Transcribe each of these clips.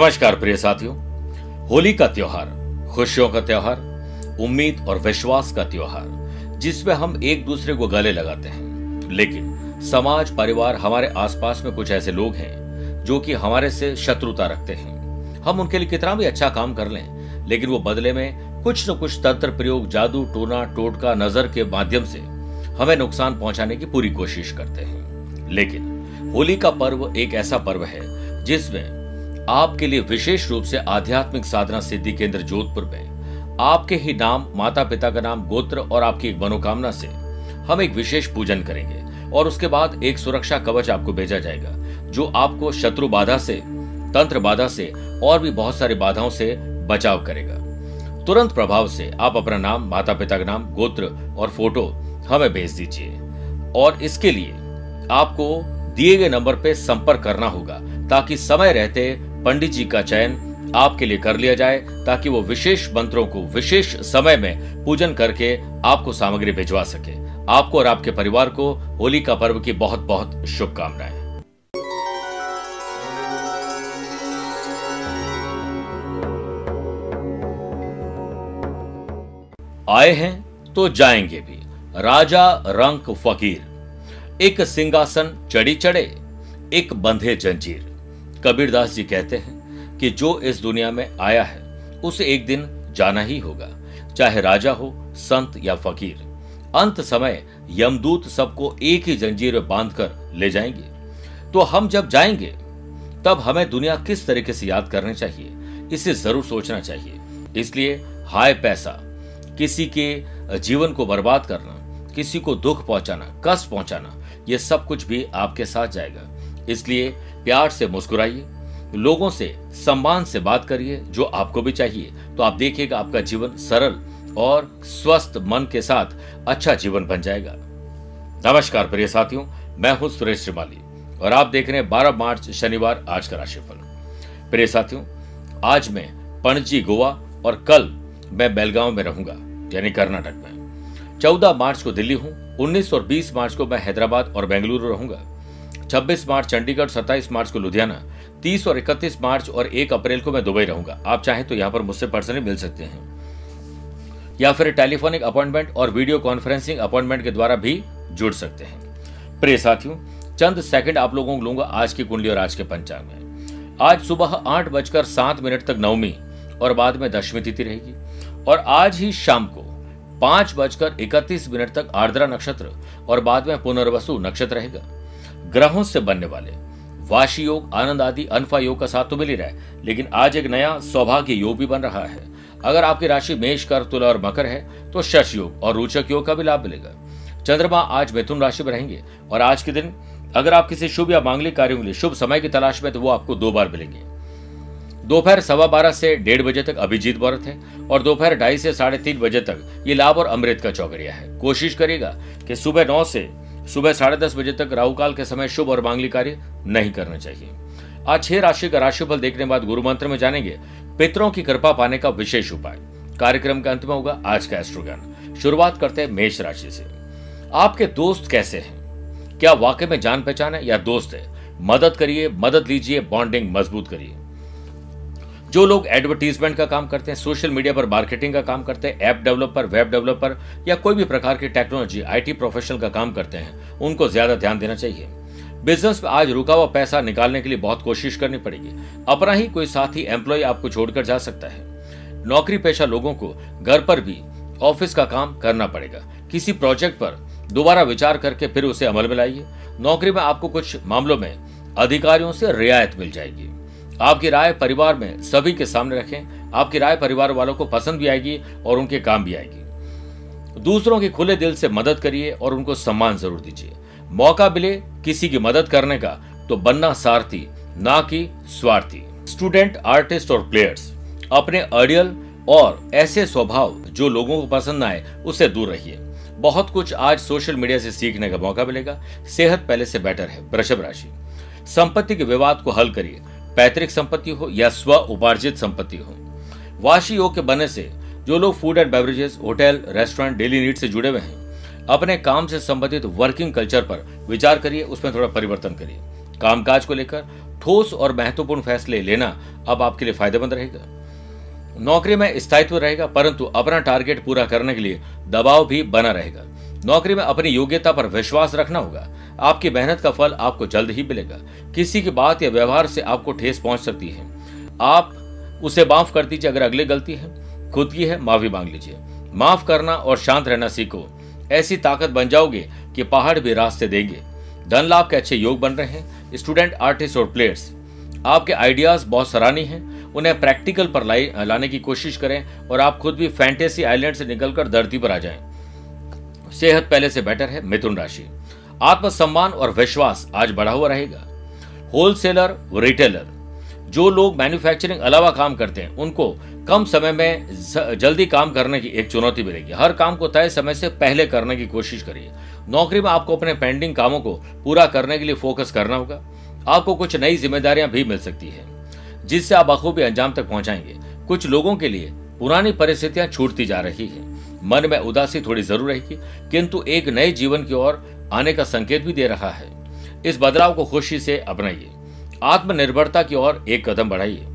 नमस्कार प्रिय साथियों। होली का त्योहार, खुशियों का त्योहार, उम्मीद और विश्वास का त्योहार, जिसमें हम एक दूसरे को गले लगाते हैं। लेकिन समाज, परिवार, हमारे आसपास में कुछ ऐसे लोग हैं, जो कि हमारे से शत्रुता रखते हैं। हम उनके लिए कितना भी अच्छा काम कर लें, लेकिन वो बदले में कुछ न कुछ तंत्र प्रयोग, जादू, टोना, टोटका, नज़र के माध्यम से हमें नुकसान पहुँचाने की पूरी कोशिश करते हैं। लेकिन होली का पर्व एक ऐसा पर्व है, जिसमें आपके लिए विशेष रूप से आध्यात्मिक साधना सिद्धि केंद्र जोधपुर में। आपके ही नाम माता पिता का नाम, गोत्र और आपकी एक मनोकामना से हम एक विशेष पूजन करेंगे और उसके बाद एक सुरक्षा कवच आपको भेजा जाएगा, जो आपको शत्रु बाधा से, तंत्र बाधा से और भी बहुत सारी बाधाओं से बचाव करेगा। तुरंत प्रभाव से आप अपना नाम माता पिता का नाम, गोत्र और फ़ोटो हमें भेज दीजिए। और इसके लिए आपको दिए गए नंबर पर संपर्क करना होगा, ताकि समय रहते पंडित जी का चयन आपके लिए कर लिया जाए ताकि वो विशेष मंत्रों को विशेष समय में पूजन करके आपको सामग्री भिजवा सके। आपको और आपके परिवार को होली का पर्व की बहुत बहुत शुभकामनाएँ। आए हैं तो जाएँगे भी। राजा रंक फकीर। एक सिंहासन चढ़ी चढ़े, एक बंधे जंजीर। कबीरदास जी कहते हैं कि जो इस दुनिया में आया है, उसे एक दिन जाना ही होगा, चाहे राजा हो, संत या फकीर। अंत समय यमदूत सबको एक ही जंजीर में बाँध कर ले जाएँगे। तो हम जब जाएँगे, तब हमें दुनिया किस तरीके से याद करनी चाहिए, इसे ज़रूर सोचना चाहिए। इसलिए हाय पैसा, किसी के जीवन को बर्बाद करना, किसी को दुख पहुंचाना, कष्ट पहुंचाना, ये सब कुछ भी आपके साथ जाएगा। इसलिए प्यार से मुस्कुराइए, लोगों से, सम्मान से बात करिए, जो आपको भी चाहिए। तो आप देखिएगा आपका जीवन सरल और स्वस्थ मन के साथ अच्छा जीवन बन जाएगा। नमस्कार प्रिय साथियों, मैं हूँ सुरेश श्रीमाली और आप देख रहे हैं बारह मार्च शनिवार आज का राशिफल। प्रिय साथियों, आज मैं पणजी गोवा और कल मैं बेलगांव में रहूँगा, यानी कर्नाटक में। चौदह मार्च को दिल्ली हूँ, उन्नीस और बीस मार्च को मैं हैदराबाद और बेंगलुरु रहूँगा। 26 मार्च, चंडीगढ़ 27 मार्च को लुधियाना 30 और 31 मार्च और 1 अप्रैल को मैं दुबई रहूँगा। आप चाहें तो यहाँ पर मुझसे पर्सनली मिल सकते हैं। या फिर टेलीफोनिक अपॉइंटमेंट और वीडियो कॉन्फ्रेंसिंग अपॉइंटमेंट के द्वारा भी जुड़ सकते हैं। प्रिय साथियों, चंद सेकंड आप लोगों को लूँगा आज की कुंडली और आज के पंचांग में। आज सुबह आठ बजकर सात मिनट तक नवमी और बाद में दशमी तिथि रहेगी। और आज ही शाम को पाँच बजकर इकतीस मिनट तक आर्द्रा नक्षत्र और बाद में पुनर्वसु नक्षत्र रहेगा। ग्रहों से बनने वाले। वाशी योग, आनंद आदि, अनफा योग का साथ तो मिल ही रहा है, लेकिन आज एक नया सौभाग्य योग भी बन रहा है। अगर आपकी राशि मेष कर तुला और मकर है तो शश योग और रोचक योग का भी लाभ मिलेगा। चंद्रमा आज मिथुन राशि में रहेंगे और आज के दिन अगर आप किसी शुभ या मांगलिक कार्यों के लिए शुभ समय की तलाश में तो वो आपको दो बार मिलेंगे। दोपहर सवा बारह से डेढ़ बजे तक अभिजीत व्रत है और दोपहर ढाई से साढ़े तीन बजे तक ये लाभ और अमृत का चौकड़िया है। कोशिश करेगा कि सुबह नौ से सुबह साढ़े दस बजे तक राहु काल के समय शुभ और मांगली कार्य नहीं करना चाहिए। आज छह राशि का राशिफल देखने बाद गुरु मंत्र में जानेंगे, पितरों की कृपा पाने का विशेष उपाय। कार्यक्रम का अंत में होगा आज का एस्ट्रोज्ञान शुरुआत करते हैं मेष राशि से। आपके दोस्त कैसे हैं? क्या वाकई में जान पहचान है या दोस्त है? मदद करिए, मदद लीजिए, बॉन्डिंग मज़बूत करिए। जो लोग एडवर्टीजमेंट का काम करते हैं सोशल मीडिया पर मार्केटिंग का काम करते हैं ऐप डेवलपर वेब डेवलपर या कोई भी प्रकार की टेक्नोलॉजी आईटी प्रोफेशनल का काम करते हैं, उनको ज़्यादा ध्यान देना चाहिए। बिज़नेस में आज रुका हुआ पैसा निकालने के लिए बहुत कोशिश करनी पड़ेगी। अपना ही कोई साथी एम्प्लॉय आपको छोड़कर जा सकता है। नौकरी पेशा लोगों को घर पर भी ऑफ़िस का काम करना पड़ेगा। किसी प्रोजेक्ट पर दोबारा विचार करके फिर उसे अमल में लाइए। नौकरी में आपको कुछ मामलों में अधिकारियों से रियायत मिल जाएगी। आपकी राय परिवार में सभी के सामने रखें। आपकी राय परिवार वालों को पसंद भी आएगी और उनके काम भी आएगी। दूसरों के खुले दिल से मदद करिए और उनको सम्मान ज़रूर दीजिए। मौका मिले किसी की मदद करने का तो बनना सारथी, ना कि स्वार्थी। स्टूडेंट आर्टिस्ट और प्लेयर्स अपने अड़ियल और ऐसे स्वभाव जो लोगों को पसंद आए उससे दूर रहिए। बहुत कुछ आज सोशल मीडिया से सीखने का मौका मिलेगा। सेहत पहले से बेटर है, वृषभ राशि। संपत्ति के विवाद को हल करिए। पैतृक संपत्ति हो या स्व उपार्जित संपत्ति हो। वाशी योग के बनने से जो लोग food and beverages hotel restaurant daily need से जुड़े हुए हैं, अपने काम से संबंधित वर्किंग कल्चर पर विचार करिए, उसमें थोड़ा परिवर्तन करिए। कामकाज को लेकर ठोस और महत्वपूर्ण फैसले लेना अब आपके लिए फ़ायदेमंद रहेगा। नौकरी में स्थायित्व रहेगा, परंतु अपना टारगेट पूरा करने के लिए दबाव भी बना रहेगा। नौकरी में अपनी योग्यता पर विश्वास रखना होगा। आपकी मेहनत का फल आपको जल्द ही मिलेगा। किसी की बात या व्यवहार से आपको ठेस पहुँच सकती है। आप उसे माफ़ कर दीजिए अगर अगली गलती है। खुद की है, माफ़ी मांग लीजिए। माफ़ करना और शांत रहना सीखो। ऐसी ताकत बन जाओगे कि पहाड़ भी रास्ते देंगे। धन लाभ के अच्छे योग बन रहे हैं। स्टूडेंट, आर्टिस्ट और प्लेयर्स, आपके आइडियाज़ बहुत सराहनीय हैं। उन्हें प्रैक्टिकल पर लाने की कोशिश करें और आप खुद भी फैंटेसी आइलैंड से निकलकर धरती पर आ जाएँ। सेहत पहले से बेटर है, मिथुन राशि। आत्मसम्मान और विश्वास आज बढ़ा हुआ रहेगा। होलसेलर, रिटेलर, जो लोग मैन्युफैक्चरिंग अलावा काम करते हैं, उनको कम समय में जल्दी काम करने की एक चुनौती मिलेगी। हर काम को तय समय से पहले करने की कोशिश करिए। नौकरी में आपको अपने पेंडिंग कामों को पूरा करने के लिए फोकस करना होगा। आपको कुछ नई जिम्मेदारियाँ भी मिल सकती है, जिससे आप बखूबी अंजाम तक पहुंचाएँगे। कुछ लोगों के लिए पुरानी परिस्थितियाँ छूटती जा रही है। मन में उदासी थोड़ी ज़रूर रहेगी, किंतु एक नए जीवन की ओर आने का संकेत भी दे रहा है। इस बदलाव को खुशी से अपनाइए। आत्मनिर्भरता की ओर एक कदम बढ़ाइए।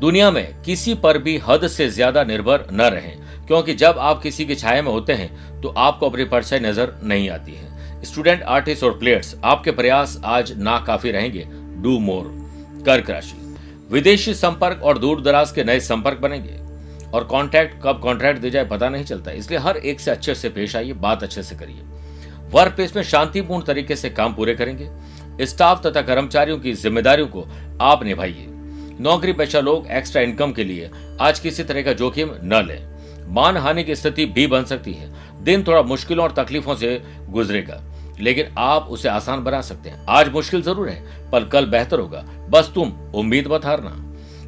दुनिया में किसी पर भी हद से ज़्यादा निर्भर न रहें, क्योंकि जब आप किसी की छाया में होते हैं तो आपको अपनी परछाई नज़र नहीं आती है। स्टूडेंट, आर्टिस्ट और प्लेयर्स, आपके प्रयास आज ना काफ़ी रहेंगे। Do more. कर्क राशि। विदेशी संपर्क और दूर दराज के नए संपर्क बनेंगे। और कॉन्ट्रैक्ट, कब कॉन्ट्रैक्ट दे जाए पता नहीं चलता। इसलिए हर एक से अच्छे से पेश आइए, बात अच्छे से करिए। वर्क प्लेस में शांतिपूर्ण तरीके से काम पूरे करेंगे। स्टाफ तथा कर्मचारियों की जिम्मेदारियों को आप निभाइए। नौकरी पेशा लोग एक्स्ट्रा इनकम के लिए आज किसी तरह का जोखिम न लें। मान हानि की स्थिति भी बन सकती है। दिन थोड़ा मुश्किलों और तकलीफों से गुजरेगा, लेकिन आप उसे आसान बना सकते हैं। आज मुश्किल ज़रूर है, पर कल बेहतर होगा। बस तुम उम्मीद मत हारना।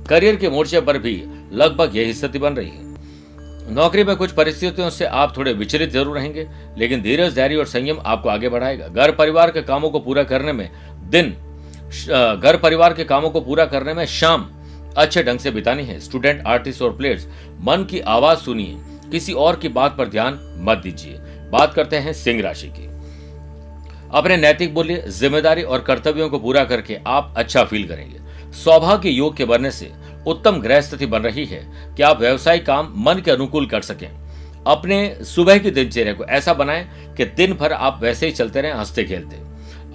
करियर के मोर्चे पर भी लगभग यही स्थिति बन रही है। नौकरी में कुछ परिस्थितियों से आप थोड़े विचलित ज़रूर रहेंगे, लेकिन धीरज, धैर्य और संयम आपको आगे बढ़ाएगा। घर परिवार के कामों को पूरा करने में दिन घर परिवार के कामों को पूरा करने में शाम अच्छे ढंग से बितानी है। स्टूडेंट, आर्टिस्ट और प्लेयर्स, मन की आवाज़ सुनिए। किसी और की बात पर ध्यान मत दीजिए। बात करते हैं सिंह राशि की। अपने नैतिक मूल्य ज़िम्मेदारी और कर्तव्यों को पूरा करके आप अच्छा फील करेंगे। सौभाग्य योग के बनने से उत्तम ग्रह स्थिति बन रही है कि आप व्यवसायिक काम मन के अनुकूल कर सकें। अपने सुबह की दिनचर्या को ऐसा बनाएँ कि दिन भर आप वैसे ही चलते रहें, हँसते खेलते।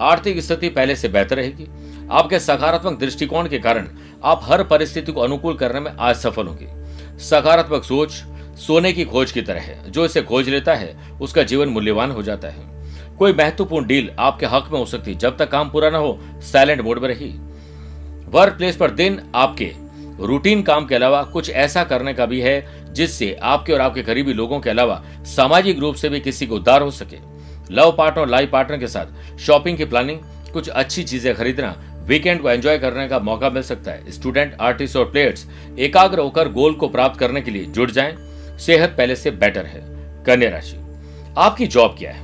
आर्थिक स्थिति पहले से बेहतर रहेगी। आपके सकारात्मक दृष्टिकोण के कारण आप हर परिस्थिति को अनुकूल करने में आज सफल होंगे। सकारात्मक सोच, सोने की खोज की तरह है। जो इसे खोज लेता है, उसका जीवन मूल्यवान हो जाता है। कोई महत्वपूर्ण डील आपके हक में हो सकती है। जब तक काम पूरा ना हो साइलेंट मोड में रही वर्क प्लेस पर दिन आपके रूटीन काम के अलावा कुछ ऐसा करने का भी है जिससे आपके और आपके करीबी लोगों के अलावा सामाजिक रूप से भी किसी को उद्धार हो सके। लव पार्टनर और लाइफ पार्टनर के साथ शॉपिंग की प्लानिंग, कुछ अच्छी चीज़ें खरीदना, वीकेंड को एंजॉय करने का मौका मिल सकता है। स्टूडेंट, आर्टिस्ट और प्लेयर्स एकाग्र होकर गोल को प्राप्त करने के लिए जुट जाएँ। सेहत पहले से बेटर है। कन्या राशि, आपकी जॉब क्या है?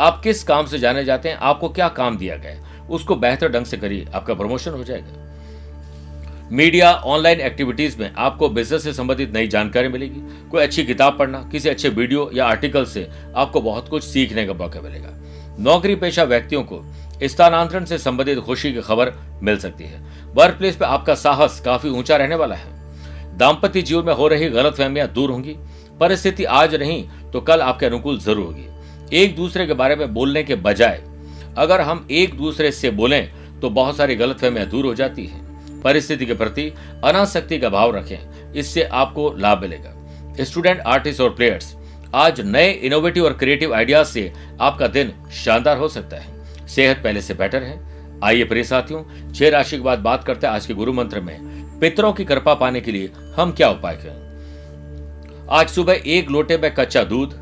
आप किस काम से जाने जाते हैं? आपको क्या काम दिया गया उसको बेहतर ढंग से करिए। आपका प्रमोशन हो जाएगा। मीडिया ऑनलाइन एक्टिविटीज़ में आपको बिज़नेस से संबंधित नई जानकारी मिलेगी। कोई अच्छी किताब पढ़ना, किसी अच्छे वीडियो या आर्टिकल से आपको बहुत कुछ सीखने का मौका मिलेगा। नौकरी पेशा व्यक्तियों को स्थानांतरण से संबंधित खुशी की खबर मिल सकती है। वर्क प्लेस पे आपका साहस काफ़ी ऊँचा रहने वाला है। दाम्पत्य जीवन में हो रही गलत फहमियाँ दूर होंगी। परिस्थिति आज नहीं तो कल आपके अनुकूल ज़रूर होगी। एक दूसरे के बारे में बोलने के बजाय, अगर हम एक दूसरे से बोलें तो बहुत सारी गलत फहमियाँ दूर हो जाती है। परिस्थिति के प्रति अनासक्ति का भाव रखें। इससे आपको लाभ मिलेगा। स्टूडेंट, आर्टिस्ट और प्लेयर्स, आज नए इनोवेटिव और क्रिएटिव आइडियाज़ से आपका दिन शानदार हो सकता है। सेहत पहले से बेटर है। आइए प्रिय साथियों, छह राशि के बाद बात करते हैं आज के गुरु मंत्र में। पितरों की कृपा पाने के लिए हम क्या उपाय करें? आज सुबह एक लोटे में कच्चा दूध,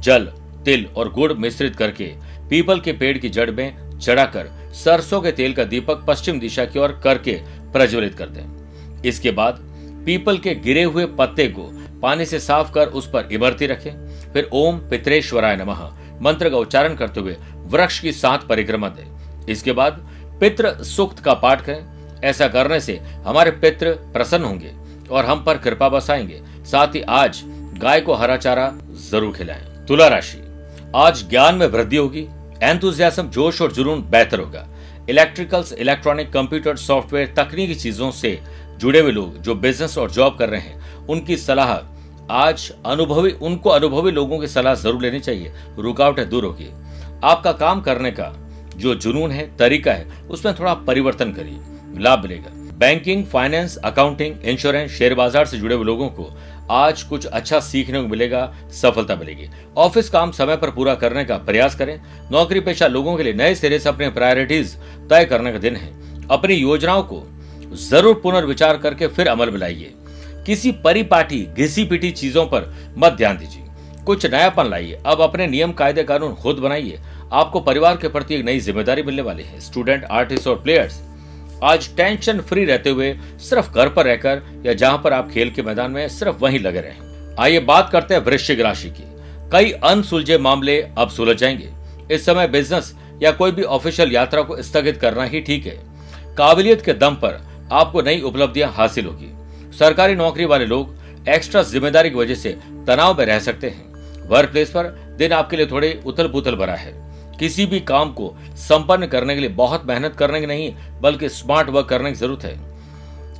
जल, तिल और गुड़ मिश्रित करके पीपल के पेड़ की जड़ में चढ़ाकर सरसों के तेल का दीपक पश्चिम दिशा की ओर करके प्रज्वलित कर दें इसके बाद पीपल के गिरे हुए पत्ते को पानी से साफ़ कर उस पर इमरती रखें। फिर ओम पित्रेश्वराय नमः, मंत्र का उच्चारण करते हुए वृक्ष की सात परिक्रमा दे। इसके बाद पितृ सुक्त का पाठ करें। ऐसा करने से हमारे पितृ प्रसन्न होंगे और हम पर कृपा बसाएँगे। साथ ही आज गाय को हरा चारा ज़रूर खिलाएँ। तुला राशि, आज ज्ञान में वृद्धि होगी। एंथुजियाज्म जोश और जुनून बेहतर होगा। इलेक्ट्रिकल्स, इलेक्ट्रॉनिक कंप्यूटर, सॉफ्टवेयर, तकनीकी चीज़ों से जुड़े हुए लोग जो बिज़नेस और जॉब कर रहे हैं, उनकी सलाह, आज अनुभवी, उनको अनुभवी लोगों की सलाह ज़रूर लेनी चाहिए। रुकावटें दूर होगी। आपका काम करने का जो जुनून है, तरीका है, उसमें थोड़ा परिवर्तन करिए, लाभ मिलेगा। Banking finance accounting insurance share बाज़ार से जुड़े हुए लोगों को आज कुछ अच्छा सीखने को मिलेगा, सफलता मिलेगी। ऑफ़िस काम समय पर पूरा करने का प्रयास करें। नौकरी पेशा लोगों के लिए नए सिरे से अपने प्रायोरिटीज तय करने का दिन है। अपनी योजनाओं को ज़रूर पुनर्विचार करके फिर अमल में लाइए। किसी परिपाटी घिसी पिटी चीज़ों पर मत ध्यान दीजिए। कुछ नयापन लाइए। अब अपने नियम, कायदे, कानून खुद बनाइए। आपको परिवार के प्रति एक नई ज़िम्मेदारी मिलने वाली है। स्टूडेंट, आर्टिस्ट और प्लेयर्स आज टेंशन फ्री रहते हुए सिर्फ़ घर पर रहकर या जहाँ पर आप खेल के मैदान में सिर्फ़ वहीं लगे रहें। आइए बात करते हैं वृश्चिक राशि की। कई अनसुलझे मामले अब सुलझ जाएँगे। इस समय बिज़नेस या कोई भी ऑफिशियल यात्रा को स्थगित करना ही ठीक है। काबिलियत के दम पर आपको नई उपलब्धियाँ हासिल होगी। सरकारी नौकरी वाले लोग एक्स्ट्रा ज़िम्मेदारी की वजह से तनाव में रह सकते हैं। वर्क प्लेस पर दिन आपके लिए थोड़े उथल पुथल भरा है। किसी भी काम को संपन्न करने के लिए बहुत मेहनत करने की नहीं, बल्कि स्मार्ट वर्क करने की ज़रूरत है।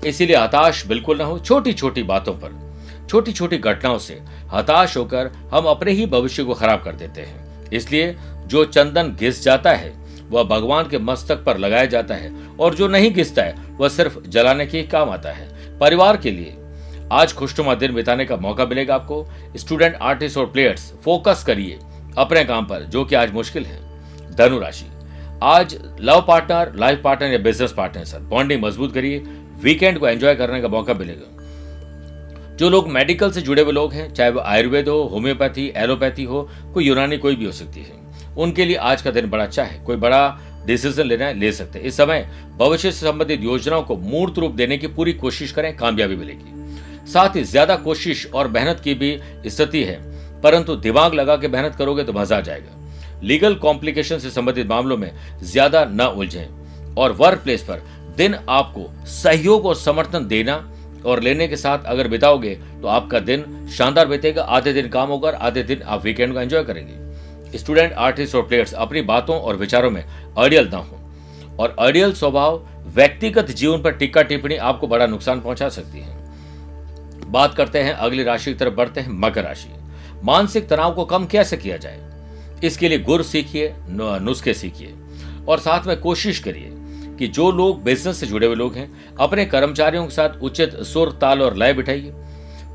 इसीलिए हताश बिल्कुल ना हो छोटी छोटी बातों पर छोटी छोटी घटनाओं से हताश होकर हम अपने ही भविष्य को खराब कर देते हैं। इसलिए जो चंदन घिस जाता है, वह भगवान के मस्तक पर लगाया जाता है, और जो नहीं घिसता है, वह सिर्फ़ जलाने के काम आता है। परिवार के लिए आज खुशनुमा दिन बिताने का मौका मिलेगा आपको। स्टूडेंट, आर्टिस्ट और प्लेयर्स, फोकस करिए। अपने काम पर, जो कि आज मुश्किल है। धनु राशि। आज लव पार्टनर, लाइफ पार्टनर या बिज़नेस पार्टनर सर। बॉन्डिंग मज़बूत करिए। वीकेंड को एंजॉय करने का मौका मिलेगा। जो लोग मेडिकल से जुड़े हुए लोग हैं, चाहे वो आयुर्वेद हो, होम्योपैथी, एलोपैथी हो, कोई यूनानी कोई भी हो सकती है। उनके लिए आज का दिन बड़ा अच्छा है। कोई बड़ा डिसीज़न लेना है ले सकते हैं। इस समय भविष्य से संबंधित योजनाओं को मूर्त रूप देने की पूरी कोशिश करें, कामयाबी मिलेगी। साथ ही ज़्यादा कोशिश और मेहनत की भी स्थिति है। परंतु दिमाग लगा के मेहनत करोगे तो मज़ा आ जाएगा। लीगल कॉम्प्लिकेशन से संबंधित मामलों में ज़्यादा न उलझें और वर्क प्लेस पर दिन आपको सहयोग और समर्थन देना और लेने के साथ अगर बिताओगे तो आपका दिन शानदार बीतेगा। आधे दिन काम होगा और आधे दिन आप वीकेंड को एंजॉय करेंगे। स्टूडेंट आर्टिस्ट और प्लेयर्स अपनी बातों और विचारों में अड़ियल ना हो और अड़ियल स्वभाव व्यक्तिगत जीवन पर टिक्का टिप्पणी आपको बड़ा नुकसान पहुँचा सकती है। बात करते हैं, अगली राशि की तरफ़ बढ़ते हैं, मकर राशि। मानसिक तनाव को कम कैसे किया जाए? इसके लिए गुर सीखिए नुस्खे सीखिए। और साथ में कोशिश करिए कि जो लोग बिज़नेस से जुड़े हुए लोग हैं, अपने कर्मचारियों के साथ उचित सुर, ताल और लय बिठाइए।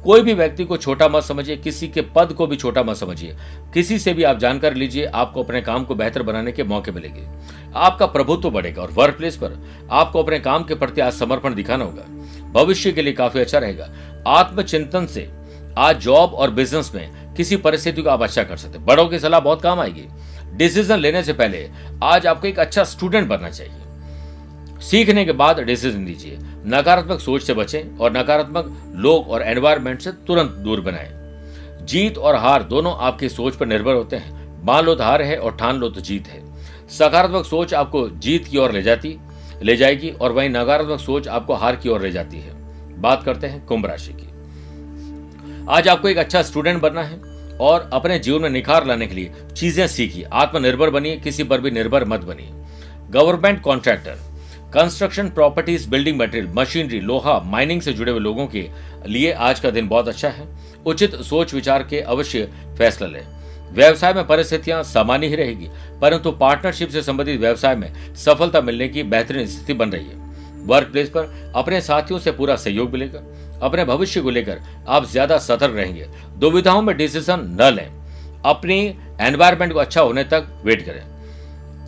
कोई भी व्यक्ति को छोटा मत समझिए, किसी के पद को भी छोटा मत समझिए। किसी से भी आप जानकारी लीजिए, आपको अपने काम को बेहतर बनाने के मौके मिलेंगे। आपका प्रभुत्व बढ़ेगा और वर्क प्लेस पर आपको अपने काम के प्रति आज समर्पण दिखाना होगा। भविष्य के लिए काफ़ी अच्छा रहेगा। आत्मचिंतन से आज जॉब और बिज़नेस में किसी परिस्थिति को आप अच्छा कर सकते बड़ों की सलाह बहुत काम आएगी। डिसीज़न लेने से पहले आज आपको एक अच्छा स्टूडेंट बनना चाहिए। सीखने के बाद डिसीज़न लीजिए। नकारात्मक सोच से बचें और नकारात्मक लोग और एनवायरमेंट से तुरंत दूर बनाएँ। जीत और हार दोनों आपकी सोच पर निर्भर होते हैं। मान लो तो हार है और ठान लो तो जीत है। सकारात्मक सोच आपको जीत की ओर ले जाती, ले जाएगी और वहीं नकारात्मक सोच आपको हार की ओर ले जाती है। बात करते हैं कुंभ राशि की। आज आपको एक अच्छा स्टूडेंट बनना है। और अपने जीवन में निखार लाने के लिए चीज़ें सीखी आत्मनिर्भर बनिए, किसी पर भी निर्भर मत बनिए। Government contractor construction properties building material machinery लोहा माइनिंग से जुड़े हुए लोगों के लिए आज का दिन बहुत अच्छा है। उचित सोच विचार के अवश्य फैसला लें। व्यवसाय में परिस्थितियाँ सामान्य ही रहेगी, परंतु पार्टनरशिप से संबंधित व्यवसाय में सफलता मिलने की बेहतरीन स्थिति बन रही है। वर्क प्लेस पर अपने साथियों से पूरा सहयोग मिलेगा अपने भविष्य को लेकर आप ज़्यादा सतर्क रहेंगे। दुविधाओं में डिसीज़न न लें। अपनी एनवायरमेंट को अच्छा होने तक वेट करें।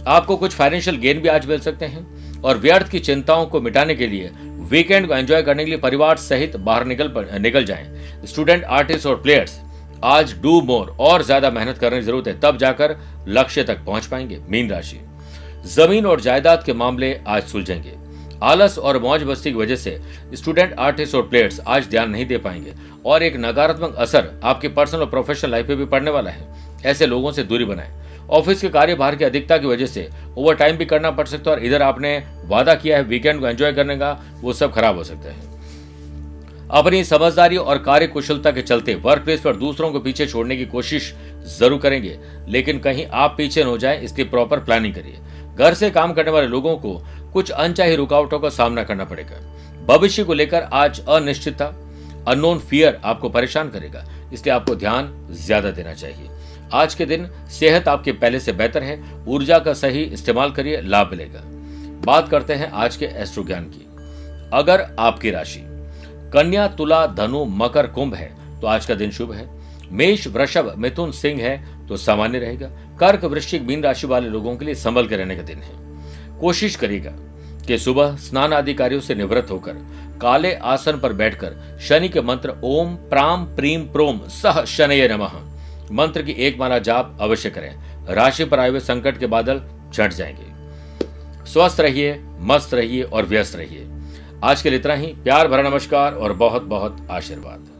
आपको कुछ फाइनेंशियल गेन भी आज मिल सकते हैं और व्यर्थ की चिंताओं को मिटाने के लिए वीकेंड को एंजॉय करने के लिए परिवार सहित बाहर निकल निकल जाएँ। स्टूडेंट आर्टिस्ट और प्लेयर्स आज डू मोर और ज़्यादा मेहनत करने की ज़रूरत है, तब जाकर लक्ष्य तक पहुँच पाएँगे। मीन राशि। ज़मीन और जायदाद के मामले आज सुलझेंगे। आलस और मौज बस्ती की वजह से स्टूडेंट आर्टिस्ट और प्लेयर्स आज ध्यान नहीं दे पाएँगे। और एक नकारात्मक असर आपकी पर्सनल और प्रोफेशनल लाइफ पे भी पड़ने वाला है। ऐसे लोगों से दूरी बनाएँ। ऑफ़िस के कार्यभार की अधिकता की वजह से ओवर टाइम भी करना पड़ सकता है और इधर आपने वादा किया है वीकेंड को एंजॉय करने का, वो सब खराब हो सकता है। अपनी समझदारी और कार्य कुशलता के चलते वर्क प्लेस पर दूसरों को पीछे छोड़ने की कोशिश ज़रूर करेंगे। लेकिन कहीं आप पीछे न हो जाए, इसकी प्रॉपर प्लानिंग करिए। घर से काम करने वाले लोगों को कुछ अनचाही रुकावटों का सामना करना पड़ेगा। भविष्य को लेकर आज अनिश्चितता अननोन फियर आपको परेशान करेगा। इसलिए आपको ध्यान ज़्यादा देना चाहिए। आज के दिन सेहत आपके पहले से बेहतर है, ऊर्जा का सही इस्तेमाल करिए, लाभ मिलेगा। बात करते हैं आज के एस्ट्रो ज्ञान की। अगर आपकी राशि कन्या, तुला, धनु, मकर, कुंभ है तो आज का दिन शुभ है। मेष, वृषभ, मिथुन, सिंह है तो सामान्य रहेगा। कर्क, वृश्चिक, मीन राशि वाले लोगों के लिए संभल के रहने का दिन है। कोशिश करेगा कि सुबह स्नान आदि कार्यों से निवृत्त होकर काले आसन पर बैठकर शनि के मंत्र ओम प्राम प्रीम प्रोम सह शनय नमः मंत्र की एक माला जाप अवश्य करें। राशि पर आए हुए संकट के बादल छट जाएँगे। स्वस्थ रहिए, मस्त रहिए और व्यस्त रहिए। आज के लिए इतना ही। प्यार भरा नमस्कार और बहुत बहुत आशीर्वाद।